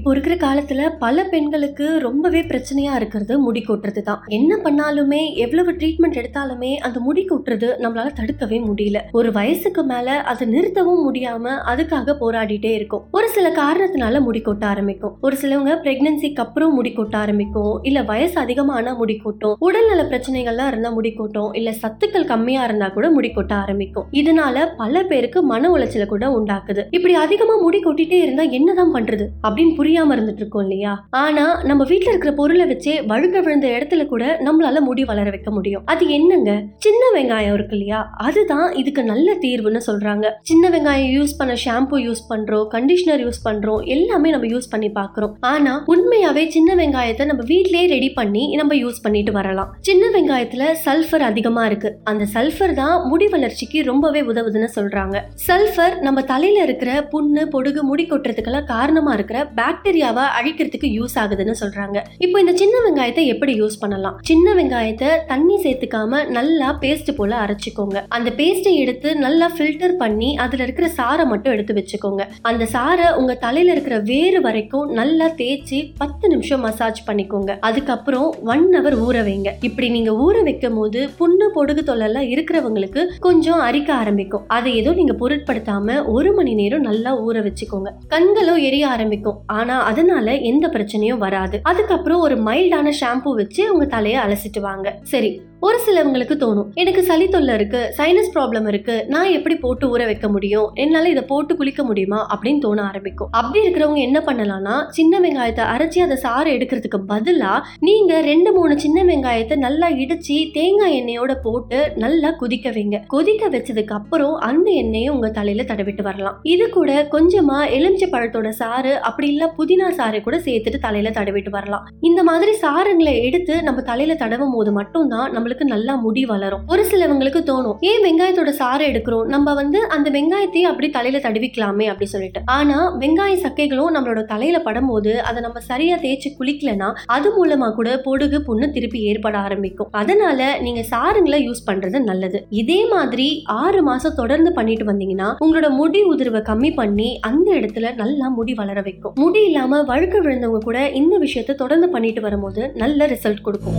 இப்போ இருக்கிற காலத்துல பல பெண்களுக்கு ரொம்பவே பிரச்சனையா இருக்கிறது முடி கொட்டுறது தான். என்ன பண்ணாலுமே எவ்வளவு ட்ரீட்மெண்ட் எடுத்தாலுமே அந்த முடி கொட்டுறது நம்மளால தடுக்கவே முடியல. ஒரு வயசுக்கு மேல அதை நிறுத்தவும் முடியாம அதுக்காக போராடிட்டே இருக்கும். ஒரு சில காரணத்தினால முடி கொட்ட ஆரம்பிக்கும். ஒரு சிலவங்க பிரெக்னன்சிக்கு அப்புறம் முடி கொட்ட ஆரம்பிக்கும். இல்ல வயசு அதிகமான முடி கொட்டும். உடல்நல பிரச்சனைகள்லாம் இருந்தா முடி கொட்டும். இல்ல சத்துக்கள் கம்மியா இருந்தா கூட முடி கொட்ட ஆரம்பிக்கும். இதனால பல பேருக்கு மன உளைச்சல கூட உண்டாக்குது. இப்படி அதிகமா முடி கொட்டிட்டே இருந்தா என்னதான் பண்றது? அப்படின்னு புரியாம இருந்துட்டு இருக்கோம் இல்லையா? ஆனா நம்ம வீட்டுல இருக்கிற பொருளை வச்சே வழுங்க விழுந்த இடத்துல கூட நம்மளால முடி வளர வைக்க முடியும். அது என்னங்க? சின்ன வெங்காயம் இருக்கு இல்லையா? அதுதான் இதுக்கு நல்ல தீர்வுன்னு சொல்றாங்க. சின்ன வெங்காயம் யூஸ் பண்ண ஷாம்பு யூஸ் பண்றோம் கண்டிஷனர் யூஸ் பண்றோம் எல்லாமே நம்ம யூஸ் பண்ணி பாக்குறோம் ஆனா உண்மையாவே சின்ன வெங்காயத்தை நம்ம வீட்லயே ரெடி பண்ணி நம்ம யூஸ் பண்ணிட்டு வரலாம். சின்ன வெங்காயத்துல சல்ஃபர் அதிகமா இருக்கு. அந்த சல்ஃபர் தான் முடி வளர்ச்சிக்கு ரொம்பவே உதவுதுன்னு சொல்றாங்க. சல்ஃபர் நம்ம தலையில இருக்கிற புண்ணு பொடுகு முடி கொட்டுறதுக்கெல்லாம் காரணமா இருக்கிற பாக்டீரியாவை அழிக்கிறதுக்கு யூஸ் ஆகுதுன்னு சொல்றாங்க. இப்போ இந்த சின்ன வெங்காயத்தை எப்படி யூஸ் பண்ணலாம்? சின்ன வெங்காயத்தை தண்ணி சேர்த்துக்காம நல்லா பேஸ்ட் போல அரைச்சிக்கோங்க. அந்த பேஸ்ட்டை எடுத்து நல்லா ஃபில்டர் பண்ணி அதுல இருக்கிற சாரை மட்டும் எடுத்து வச்சுக்கோங்க. அந்த சாரை உங்க தலையில இருக்கிற வேறு வரைக்கும் நல்லா தேய்ச்சி பத்து நிமிஷம் மசாஜ் பண்ணிக்கோங்க. அதுக்கப்புறம் ஒன் ஹவர் ஊற வைங்க. இப்படி நீங்க ஊற வைக்கும் போது புண்ணு பொடுகு தொல்லெல்லாம் இருக்கிறவங்களுக்கு கொஞ்சம் அரிக்க ஆரம்பிக்கும். அதை ஏதோ நீங்க பொருட்படுத்தாம ஒரு மணி நேரம் நல்லா ஊற வச்சுக்கோங்க. கண்களும் எரிய ஆரம்பிக்கும். ஆனா அதனால எந்த பிரச்சனையும் வராது. அதுக்கப்புறம் ஒரு மைல்டான ஷாம்பு வச்சு உங்க தலையை அலசிட்டு வாங்க. சரி ஒரு சிலவங்களுக்கு தோணும். எனக்கு சளி தொல்லை இருக்கு சைனஸ் ப்ராப்ளம் இருக்கு நான் எப்படி போட்டு ஊற வைக்க முடியும் என்னால இதை போட்டு குளிக்க முடியுமா அப்படின்னு தோண ஆரம்பிக்கும். அப்படி இருக்கிறவங்க என்ன பண்ணலாம்னா சின்ன வெங்காயத்தை அரைச்சி அதை சாறு எடுக்கிறதுக்கு பதிலா நீங்க ரெண்டு மூணு சின்ன வெங்காயத்தை நல்லா இடிச்சு தேங்காய் எண்ணெயோட போட்டு நல்லா கொதிக்க வைங்க. கொதிக்க வச்சதுக்கு அப்புறம் அந்த எண்ணெயை உங்க தலையில தடவிட்டு வரலாம். இது கூட கொஞ்சமா எலுமிச்சை பழத்தோட சாறு அப்படி இல்ல புதினா சாறு கூட சேர்த்துட்டு தலையில தடவிட்டு வரலாம். இந்த மாதிரி சாறுங்களை எடுத்து நம்ம தலையில தடவும் போது மட்டும்தான் நம்மளுக்கு நல்லா முடி வளரும். ஒரு சிலவங்களுக்கு தோணும் ஏன் வெங்காயத்தோட சாறு எடுக்கிறோம்? நம்ம வந்து அந்த வெங்காயத்தையே அப்படி தலையில தடுவிக்கலாமே அப்படி சொல்லிட்டு. ஆனா வெங்காய சக்கைகளும் நம்மளோட தலையில படும்போது அதை நம்ம சரியா தேய்ச்சி குளிக்கலனா அது மூலமா கூட பொடுகு புண்ணு திருப்பி ஏற்பட ஆரம்பிக்கும். அதனால நீங்க சாருங்களை யூஸ் பண்றது நல்லது. இதே மாதிரி ஆறு மாசம் தொடர்ந்து பண்ணிட்டு வந்தீங்கன்னா உங்களோட முடி உதிர்வை கம்மி பண்ணி அந்த இடத்துல நல்லா முடி வளர வைக்கும். முடி இல்லாம வழுக்க விழுந்தவங்க கூட இந்த விஷயத்தை தொடர்ந்து பண்ணிட்டு வரும்போது நல்ல ரிசல்ட் கொடுக்கும்.